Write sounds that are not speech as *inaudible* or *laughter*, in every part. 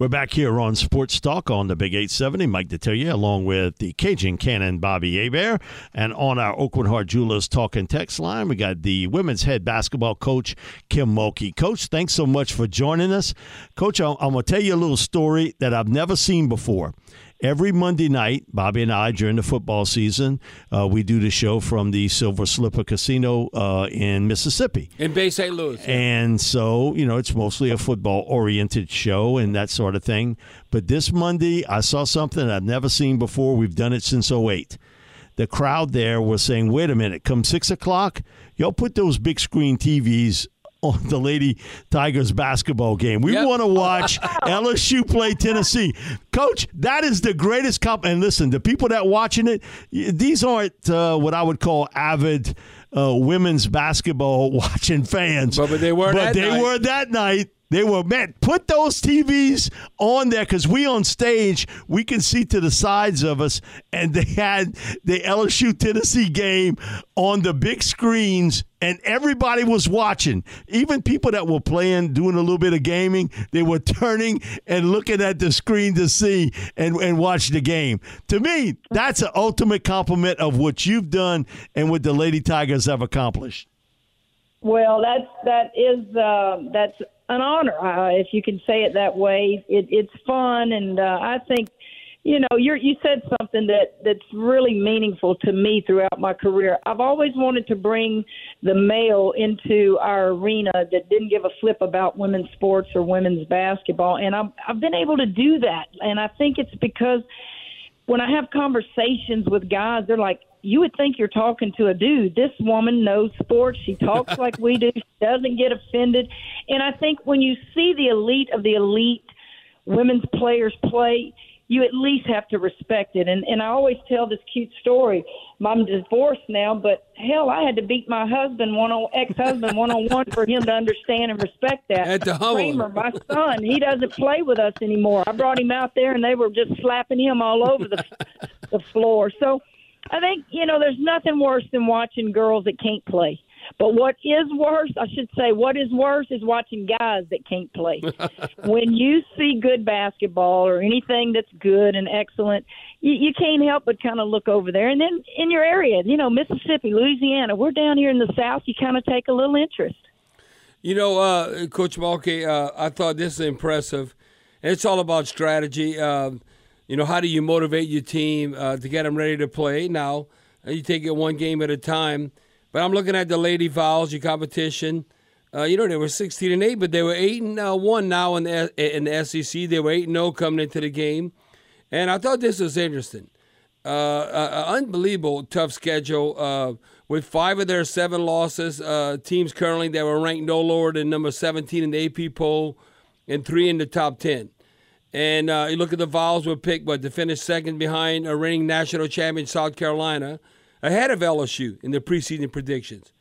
We're back here on Sports Talk on the Big 870. Mike Detillier, along with the Cajun Cannon Bobby Hebert. And on our Oakwood Heart Jewelers Talk and Text line, we got the women's head basketball coach, Kim Mulkey. Coach, thanks so much for joining us. Coach, I'm going to tell you a little story that I've never seen before. Every Monday night, Bobby and I, during the football season, uh, we do the show from the Silver Slipper Casino uh, in Mississippi. In Bay St. Louis. And so, you know, it's mostly a football oriented show and that sort of thing. But this Monday, I saw something I've never seen before. We've done it since 08. The crowd there was saying, wait a minute, come six o'clock, y'all put those big screen TVs on the Lady Tigers basketball game. We Yep. want to watch *laughs* LSU play Tennessee. Coach, that is the greatest comp. And listen, the people that watching it, these aren't uh, what I would call avid uh, women's basketball *laughs* watching fans. But- but they were But that they night. were that night. They were man. Put those TVs on there because we on stage we can see to the sides of us, and they had the LSU Tennessee game on the big screens, and everybody was watching. Even people that were playing, doing a little bit of gaming, they were *laughs* turning and looking at the screen to see and and watch the game. To me, that's an ultimate compliment of what you've done and what the Lady Tigers have accomplished. Well, that's that is uh, that's an honor, uh, if you can say it that way. It, it's fun, and uh, I think you know you're, you said something that that's really meaningful to me throughout my career. I've always wanted to bring the male into our arena that didn't give a flip about women's sports or women's basketball, and I've I've been able to do that, and I think it's because when I have conversations with guys, they're like, you would think you're talking to a dude. This woman knows sports. She talks like we do. She doesn't get offended. And I think when you see the elite of the elite women's players play, you at least have to respect it. And and I always tell this cute story. I'm divorced now, but hell, I had to beat my husband one on ex husband one on one for him to understand and respect that. At the. Kramer, my son, he doesn't play with us anymore. I brought him out there, and they were just slapping him all over the the floor. So I think you know there's nothing worse than watching girls that can't play. But what is worse, I should say, what is worse is watching guys that can't play. *laughs* when you see good basketball or anything that's good and excellent, you, you can't help but kind of look over there. And then in your area, you know, Mississippi, Louisiana, we're down here in the South, you kind of take a little interest. You know, uh, Coach Mulkey, uh, I thought this is impressive. It's all about strategy. Um, you know, how do you motivate your team uh, to get them ready to play? Now, uh, you take it one game at a time. But I'm looking at the Lady Vols, your competition. Uh, you know, they were 16 and 8, but they were 8 and uh, 1 now in the, in the SEC. They were 8 and 0 coming into the game. And I thought this was interesting. Uh, unbelievable tough schedule uh, with five of their seven losses. Uh, teams currently that were ranked no lower than number 17 in the AP poll and three in the top 10. And uh, you look at the Vols were picked, but to finish second behind a reigning national champion South Carolina, ahead of LSU in the preseason predictions.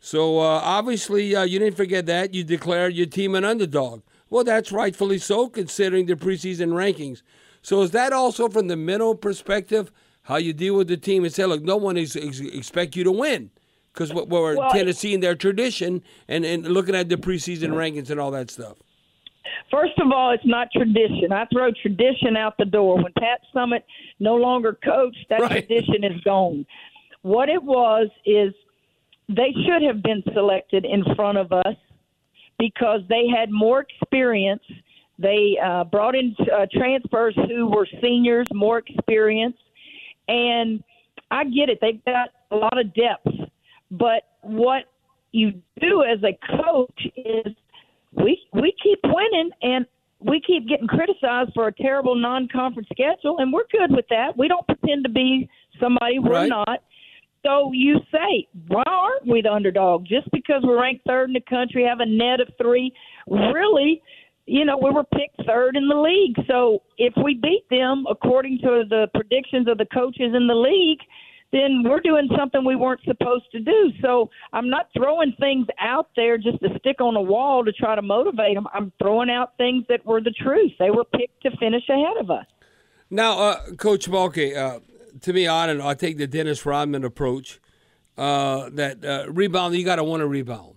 So uh, obviously, uh, you didn't forget that. You declared your team an underdog. Well, that's rightfully so, considering the preseason rankings. So is that also from the mental perspective, how you deal with the team and say, look, no one is ex- expect you to win? Because we're Well, Tennessee in their tradition and, and looking at the preseason rankings and all that stuff. First of all, it's not tradition. I throw tradition out the door. When Pat Summitt no longer coached, that Right. tradition is gone. What it was is they should have been selected in front of us because they had more experience. They uh, brought in uh, transfers who were seniors, more experience, and I get it. They've got a lot of depth, but what you do as a coach is we we keep winning and we keep getting criticized for a terrible non-conference schedule, and we're good with that. We don't pretend to be somebody we're Right. not. So you say, why aren't we the underdog? Just because we're ranked third in the country, have a net of three, really, you know, we were picked third in the league. So if we beat them according to the predictions of the coaches in the league, then we're doing something we weren't supposed to do. So I'm not throwing things out there just to stick on a wall to try to motivate them. I'm throwing out things that were the truth. They were picked to finish ahead of us. Now, uh, Coach Balke, uh, to I don't. I take the Dennis Rodman approach uh, that uh, rebound, you got to want to rebound.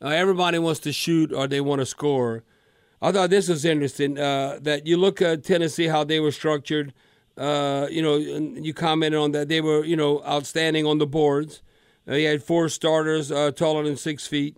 Everybody wants to shoot or they want to score. I thought this was interesting uh, that you look at Tennessee, how they were structured. Uh, you know, you commented on that. They were, you know, outstanding on the boards. They had four starters uh, taller than six feet.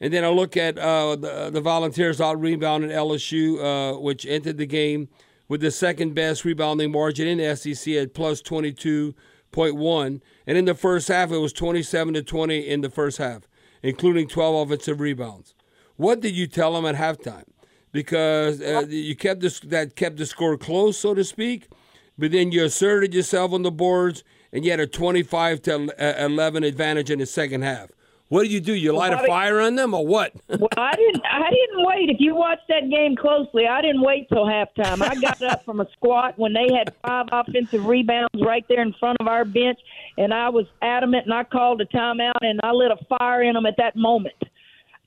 And then I look at uh, the, the Volunteers out rebounding LSU, uh, which entered the game with the second best rebounding margin in the SEC at plus 22.1. And in the first half, it was 27 to 20 in the first half, including 12 offensive rebounds. What did you tell them at halftime? Because uh, you kept this, that kept the score close, so to speak, but then you asserted yourself on the boards and you had a 25 to uh, 11 advantage in the second half. What did you do? You light a fire on them or what? *laughs* Well, I didn't. I didn't wait. If you watch that game closely, I didn't wait till halftime. I got up from a squat when they had five offensive rebounds right there in front of our bench, and I was adamant. And I called a timeout, and I lit a fire in them at that moment.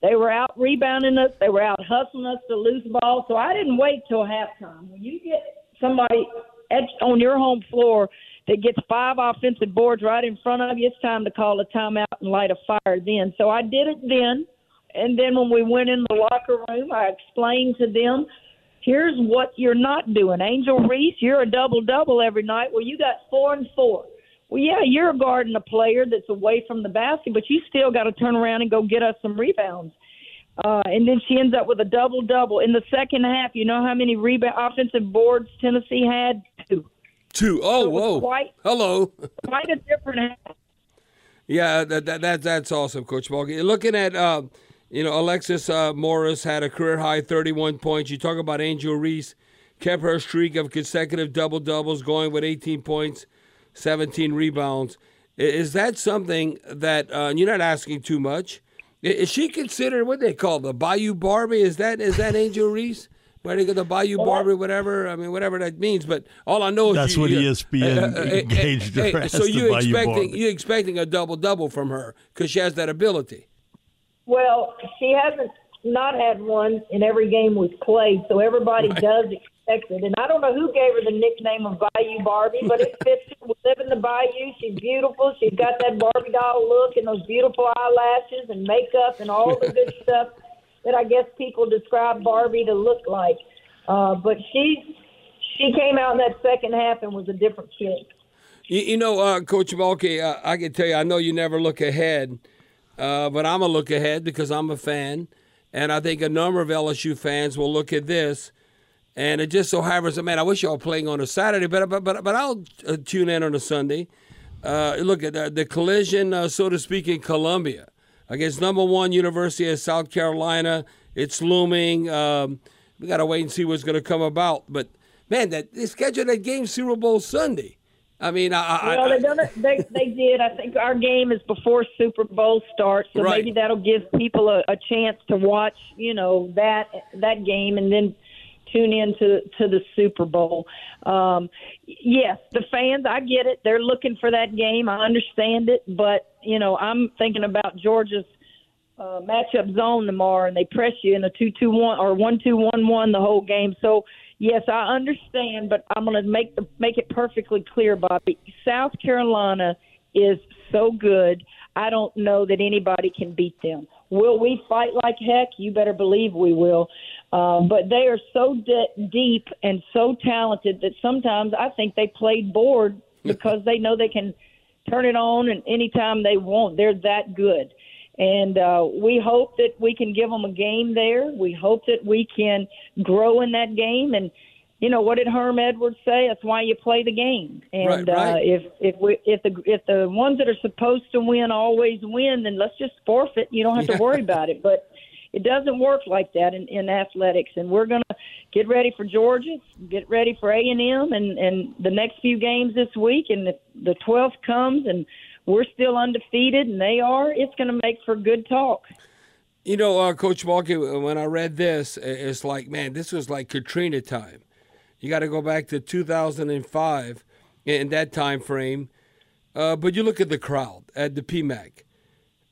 They were out rebounding us. They were out hustling us to lose ball. So I didn't wait till halftime. When you get somebody at, on your home floor that gets five offensive boards right in front of you, it's time to call a timeout and light a fire then. So I did it then. And then when we went in the locker room, I explained to them, here's what you're not doing. Angel Reese, you're a double double every night. Well, you got four and four. Well, yeah, you're guarding a player that's away from the basket, but you still got to turn around and go get us some rebounds. Uh, and then she ends up with a double double in the second half. You know how many rebound offensive boards Tennessee had? Two. Two. Oh, was whoa. quite- Hello. Quite a different half. Yeah, that, that, that that's awesome, Coach Balky. Looking at, uh, you know, Alexis uh, Morris had a career high 31 points. You talk about Angel Reese, kept her streak of consecutive double doubles going with 18 points, 17 rebounds. Is that something that uh, you're not asking too much? I- Is she considered what they call the Bayou Barbie? Is that is that Angel Reese? Where they go the Bayou Barbie, whatever. I mean, whatever that means. But all I know is That's you- what you- ESPN uh, uh, uh, *laughs* engaged her as So you Bayou expecting you expecting a double double from her because she has that ability. Well, she hasn't not had one in every game we've played, so everybody does it. And I don't know who gave her the nickname of Bayou Barbie, but it fits. We live in the Bayou. She's beautiful. She's got that Barbie doll look and those beautiful eyelashes and makeup and all the good *laughs* stuff that I guess people describe Barbie to look like. Uh, but she she came out in that second half and was a different kid. You, you know, uh, Coach Balke, uh, I can tell you, I know you never look ahead, uh, but I'm gonna look ahead because I'm a fan, and I think a number of LSU fans will look at this. And it just so happens, man, I wish y'all were playing on a Saturday, but but but, but I'll uh, tune in on a Sunday. Uh, look at the, the collision, uh, so to speak, in Columbia against number one University of South Carolina. It's looming. Um, we got to wait and see what's going to come about. But man, that they scheduled that game Super Bowl Sunday. I mean, I, Well, I, they done it. They they did. I think our game is before Super Bowl starts, so Right. maybe that'll give people a, a chance to watch, you know, that that game and then tune in to to the Super Bowl. Um, yes, the fans, I get it. They're looking for that game. I understand it, but you know, I'm thinking about Georgia's uh, matchup zone tomorrow, and they press you in a two-two-one or one-two-one-one the whole game. So yes, I understand, but I'm going to make the make it perfectly clear, Bobby. South Carolina is so good. I don't know that anybody can beat them. Will we fight like heck? You better believe we will. Uh, but they are so de- deep and so talented that sometimes I think they played bored *laughs* because they know they can turn it on and anytime they want. They're that good. And uh, we hope that we can give them a game there. We hope that we can grow in that game. And you know what did Herm Edwards say? That's why you play the game. And Right, right. Uh, if if we if the if the ones that are supposed to win always win, then let's just forfeit. You don't have Yeah. to worry about it. But it doesn't work like that in, in athletics. And we're going to get ready for Georgia, get ready for A and M, and and the next few games this week. And if the twelfth comes and we're still undefeated and they are, it's going to make for good talk. You know, uh, Coach Balky, when I read this, it's like, man, this was like Katrina time. You got to go back to 2005 in that time frame. Uh, but you look at the crowd at the PMAC.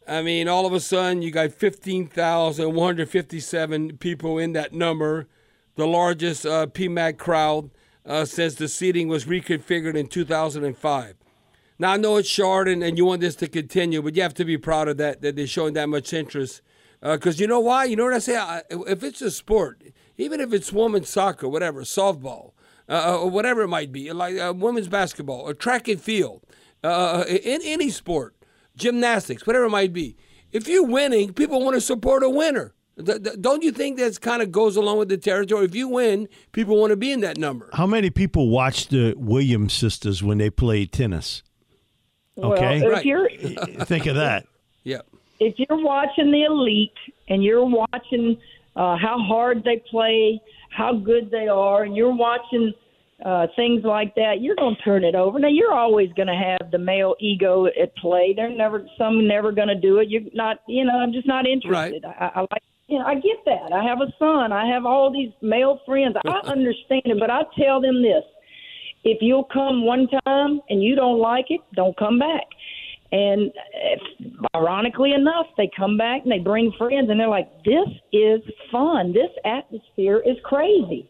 I mean, all of a sudden, you got 15,157 people in that number, the largest uh, PMAC crowd uh, since the seating was reconfigured in 2005. Now I know it's short and, and you want this to continue, but you have to be proud of that that they're showing that much interest. Because you know why? You know what I say? I, if it's a sport, even if it's women's soccer, whatever, softball, uh, or whatever it might be, like uh, women's basketball or track and field, uh, in any sport, gymnastics, whatever it might be, if you're winning, people want to support a winner. Th- th- Don't you think that kind of goes along with the territory? If you win, people want to be in that number. How many people watched the Williams sisters when they played tennis? Okay. Well, if Right. you're Think of that. *laughs* Yeah. if you're watching the elite and you're watching uh, how hard they play, how good they are, and you're watching uh, things like that, you're going to turn it over. Now you're always going to have the male ego at play. They're never some never going to do it. You're not, you know, I'm just not interested. I, I like. You know, I get that. I have a son. I have all these male friends. I *laughs* understand it, but I tell them this: if you'll come one time and you don't like it, don't come back. And ironically enough, they come back and they bring friends, and they're like, "This is fun. This atmosphere is crazy."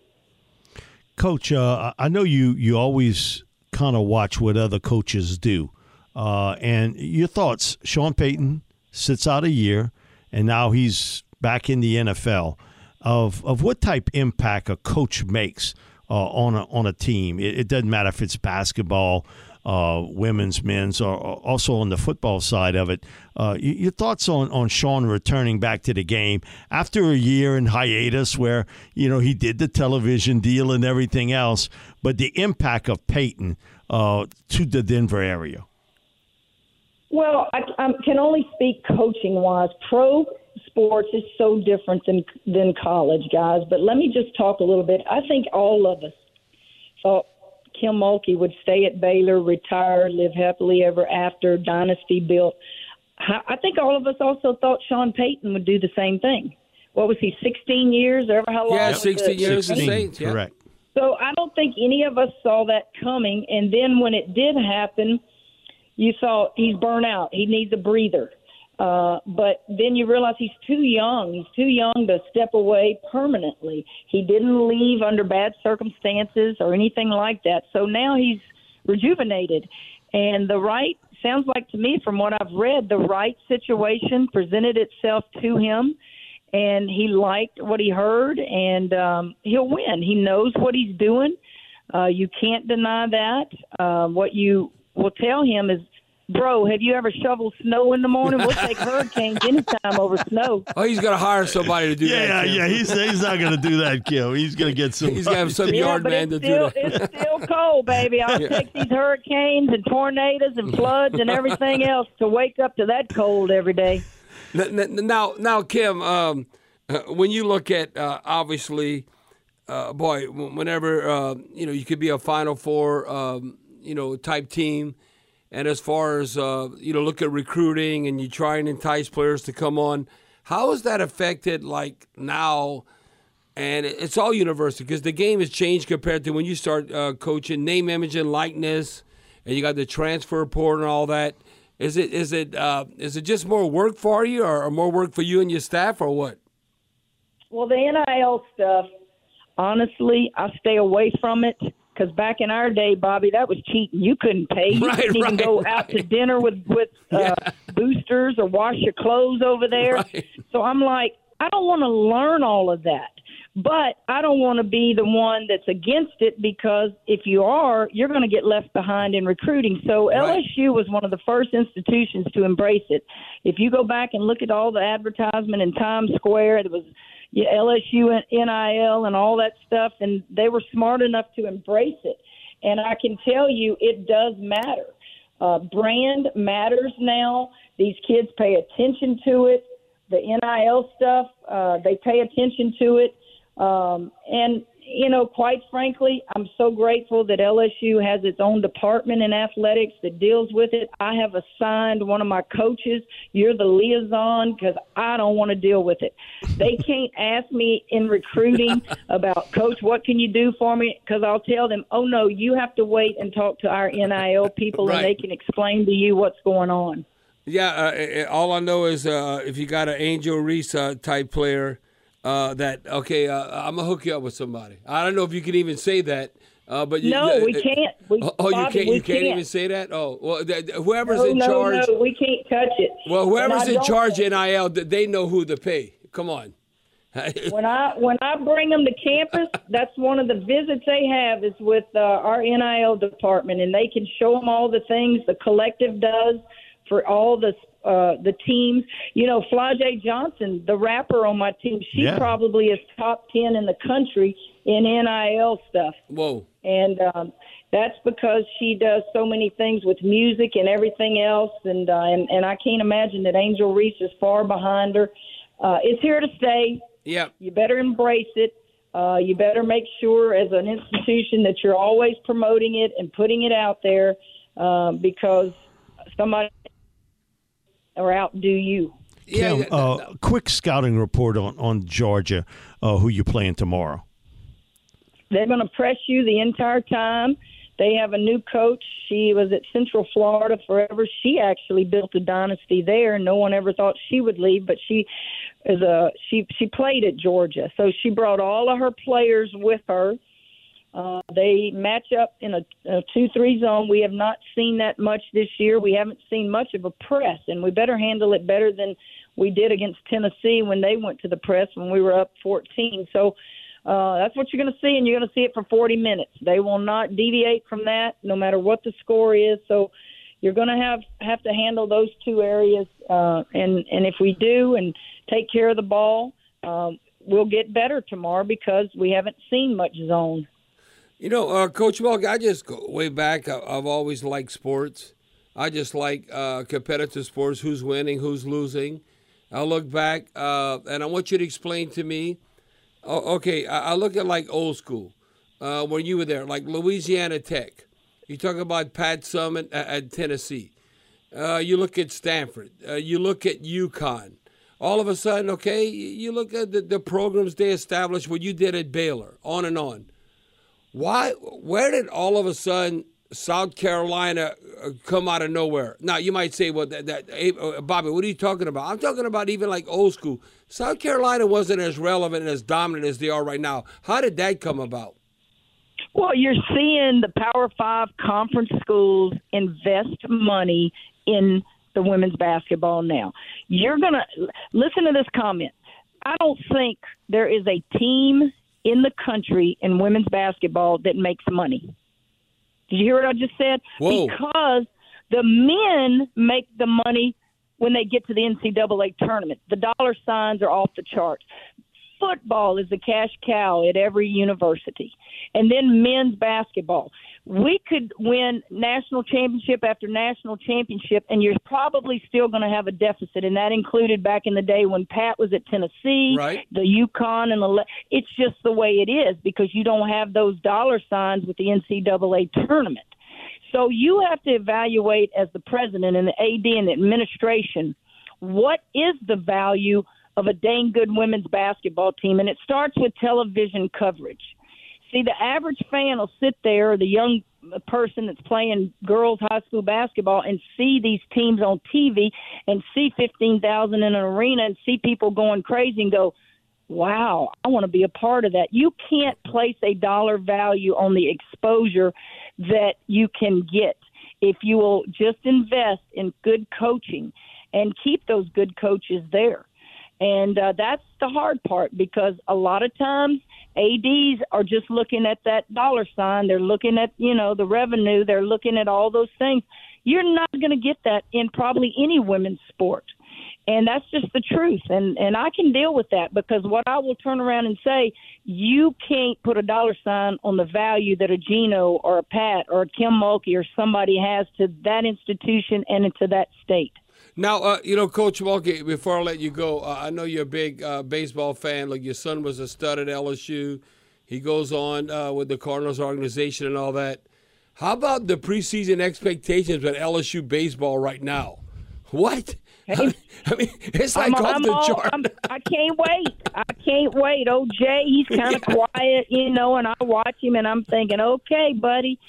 Coach, uh, I know you you always kind of watch what other coaches do, uh, and your thoughts. Sean Payton sits out a year, and now he's back in the NFL. Of of what type impact a coach makes uh, on a on a team. It, it doesn't matter if it's basketball, uh, women's, men's, or, or also on the football side of it. Uh, your thoughts on, on Sean returning back to the game after a year in hiatus where, you know, he did the television deal and everything else, but the impact of Payton uh, to the Denver area. Well, I, I can only speak coaching wise. Pro sports is so different than than college, guys. But let me just talk a little bit. I think all of us thought Kim Mulkey would stay at Baylor, retire, live happily ever after, dynasty built. I I think all of us also thought Sean Payton would do the same thing. What was he, 16 years, or ever how long? Yeah, 16 the- years. 16, Saints, yeah. correct. so I don't think any of us saw that coming. And then when it did happen, you thought he's burnt out. He needs a breather. Uh, but then you realize he's too young. He's too young to step away permanently. He didn't leave under bad circumstances or anything like that. So now he's rejuvenated. And the right, sounds like to me from what I've read, the right situation presented itself to him and he liked what he heard, and um, he'll win. He knows what he's doing. Uh, you can't deny that. Uh, what you will tell him is, bro, have you ever shoveled snow in the morning? We'll take *laughs* hurricanes anytime over snow. Oh, he's got to hire somebody to do Yeah, that. Yeah, yeah, he's he's not going to do that, Kim. He's going to get some. *laughs* He's got to have some Yeah, yard but man it's to still, do that. it's still cold, baby. I'll take these hurricanes and tornadoes and floods and everything else to wake up to that cold every day. N- n- Now, now, Kim, um, uh, when you look at uh, obviously, uh, boy, whenever uh, you know you could be a Final Four, um, you know, type team, and as far as uh, you know, look at recruiting and you try and entice players to come on. How is that affected? Like now, and it's all university because the game has changed compared to when you start uh, coaching. Name, image, and likeness, and you got the transfer report and all that. Is it is it uh, is it just more work for you, or, or more work for you and your staff, or what? Well, the NIL stuff, honestly, I stay away from it because back in our day, Bobby, that was cheating. You couldn't pay. You *laughs* Right, couldn't even right, go out to dinner with with *laughs* uh, boosters or wash your clothes over there. Right. So I'm like, I don't want to learn all of that. But I don't want to be the one that's against it because if you are, you're going to get left behind in recruiting. So Right. LSU was one of the first institutions to embrace it. If you go back and look at all the advertisement in Times Square, it was yeah, LSU and NIL and all that stuff, and they were smart enough to embrace it. And I can tell you, it does matter. Uh, brand matters now. These kids pay attention to it. The NIL stuff, uh, they pay attention to it. Um, and, you know, quite frankly, I'm so grateful that LSU has its own department in athletics that deals with it. I have assigned one of my coaches, you're the liaison, because I don't want to deal with it. They *laughs* can't ask me in recruiting about, Coach, what can you do for me? Because I'll tell them, oh, no, you have to wait and talk to our NIL people Right. and they can explain to you what's going on. Yeah, uh, all I know is uh, if you got an Angel Reese uh, type player, uh, that okay, uh, I'm gonna hook you up with somebody. I don't know if you can even say that, uh, but you, No, uh, we can't. We, oh, oh, you can't. You can't, even say that. Oh, well, th- th- whoever's No, in no, charge. no, we can't touch it. Well, whoever's in charge of NIL, they know who to pay. Come on. *laughs* when I when I bring them to campus, that's one of the visits they have is with uh, our NIL department, and they can show them all the things the collective does for all the uh, the teams. You know, Flau'jae Johnson, the rapper on my team, she Yeah. probably is top ten in the country in NIL stuff, Whoa. and um, that's because she does so many things with music and everything else, and uh, and and I can't imagine that Angel Reese is far behind her. Uh, it's here to stay. Yeah. You better embrace it. Uh, you better make sure, as an institution, that you're always promoting it and putting it out there uh, because somebody or outdo you. Yeah. Kim, th- uh, quick scouting report on on Georgia, uh, who you playing tomorrow. They're going to press you the entire time. They have a new coach. She was at Central Florida forever. She actually built a dynasty there. No one ever thought she would leave, but she is a she she played at Georgia. So she brought all of her players with her. Uh, they match up in a, a two-three zone. We have not seen that much this year. We haven't seen much of a press, and we better handle it better than we did against Tennessee when they went to the press when we were up 14. So uh, that's what you're going to see, and you're going to see it for 40 minutes. They will not deviate from that, no matter what the score is. So you're going to have have to handle those two areas, uh, and and if we do and take care of the ball, um, we'll get better tomorrow because we haven't seen much zone. You know, uh, Coach Welk, I just go way back. I, I've always liked sports. I just like uh, competitive sports. Who's winning? Who's losing? I look back, uh, and I want you to explain to me. Oh, okay, I, I look at like old school uh, when you were there, like Louisiana Tech. You talk about Pat Summitt at, at Tennessee. Uh, you look at Stanford. Uh, you look at UConn. All of a sudden, okay, you look at the, the programs they established, what you did at Baylor, on and on. Why? Where did all of a sudden South Carolina uh, come out of nowhere? Now you might say, "Well, that, that eh, uh, Bobby, what are you talking about?" I'm talking about even like old school. South Carolina wasn't as relevant and as dominant as they are right now. How did that come about? Well, you're seeing the Power Five conference schools invest money in the women's basketball now. You're going to listen to this comment. I don't think there is a team in the country in women's basketball that makes money. Did you hear what I just said? Whoa. Because the men make the money when they get to the NCAA tournament. The dollar signs are off the charts football is the cash cow at every university, and then men's basketball. We could win national championship after national championship, and you're probably still going to have a deficit, and that included back in the day when Pat was at Tennessee, Right. the UConn, and the. Le- It's just the way it is because you don't have those dollar signs with the NCAA tournament. So you have to evaluate as the president and the AD and the administration what is the value of a dang good women's basketball team, and it starts with television coverage. See, the average fan will sit there, the young person that's playing girls high school basketball, and see these teams on TV and see 15,000 in an arena and see people going crazy and go, wow, I want to be a part of that. You can't place a dollar value on the exposure that you can get if you will just invest in good coaching and keep those good coaches there. And uh, that's the hard part because a lot of times ads are just looking at that dollar sign. They're looking at you know the revenue. They're looking at all those things. You're not going to get that in probably any women's sport. And that's just the truth. And and I can deal with that because what I will turn around and say you can't put a dollar sign on the value that a Gino or a Pat or a Kim Mulkey or somebody has to that institution and to that state. Now, uh, you know, Coach Mulkey, before I let you go, uh, I know you're a big uh, baseball fan. Like your son was a stud at LSU. He goes on uh, with the Cardinals organization and all that. How about the preseason expectations with LSU baseball right now? *laughs* What? Hey, I mean, it's like I'm, off I'm the all, chart. I'm, I can not wait. I can't wait. Jay, he's *laughs* kind of quiet, you know, and I watch him and I'm thinking, okay, buddy,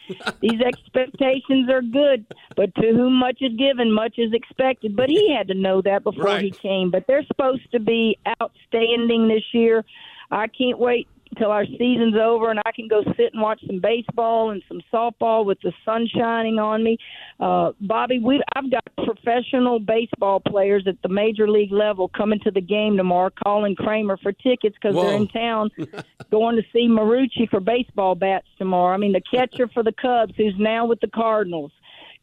these expectations are good, but to whom much is given, much is expected. But he had to know that before right. he came. But they're supposed to be outstanding this year. I can't wait until our season's over and I can go sit and watch some baseball and some softball with the sun shining on me. Uh, Bobby, we I've got professional baseball players at the major league level coming to the game tomorrow, calling Kramer for tickets because they're in town, *laughs* going to see Marucci for baseball bats tomorrow. I mean, the catcher for the Cubs, who's now with the Cardinals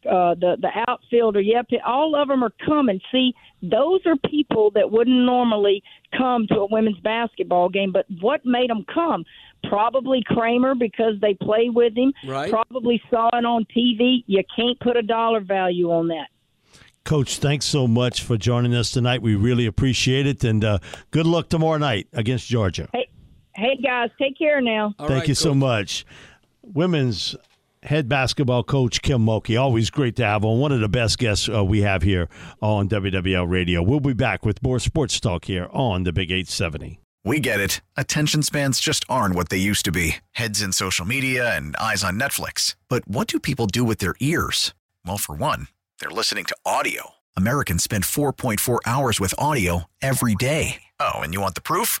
uh, the the outfielder. Yep, all of them are coming. See, those are people that wouldn't normally come to a women's basketball game. But what made them come? Probably Kramer because they play with him. Right. Probably saw it on TV. You can't put a dollar value on that. Coach, thanks so much for joining us tonight. We really appreciate it, and uh, good luck tomorrow night against Georgia. Hey, hey guys, take care now. All Thank right, you Coach. so much. Women's head basketball coach Kim Mulkey. Always great to have on. One of the best guests uh, we have here on WWL Radio. We'll be back with more sports talk here on the Big 870. We get it. Attention spans just aren't what they used to be heads in social media and eyes on Netflix. But what do people do with their ears? Well, for one, they're listening to audio. Americans spend 4.4 hours with audio every day. Oh, and you want the proof?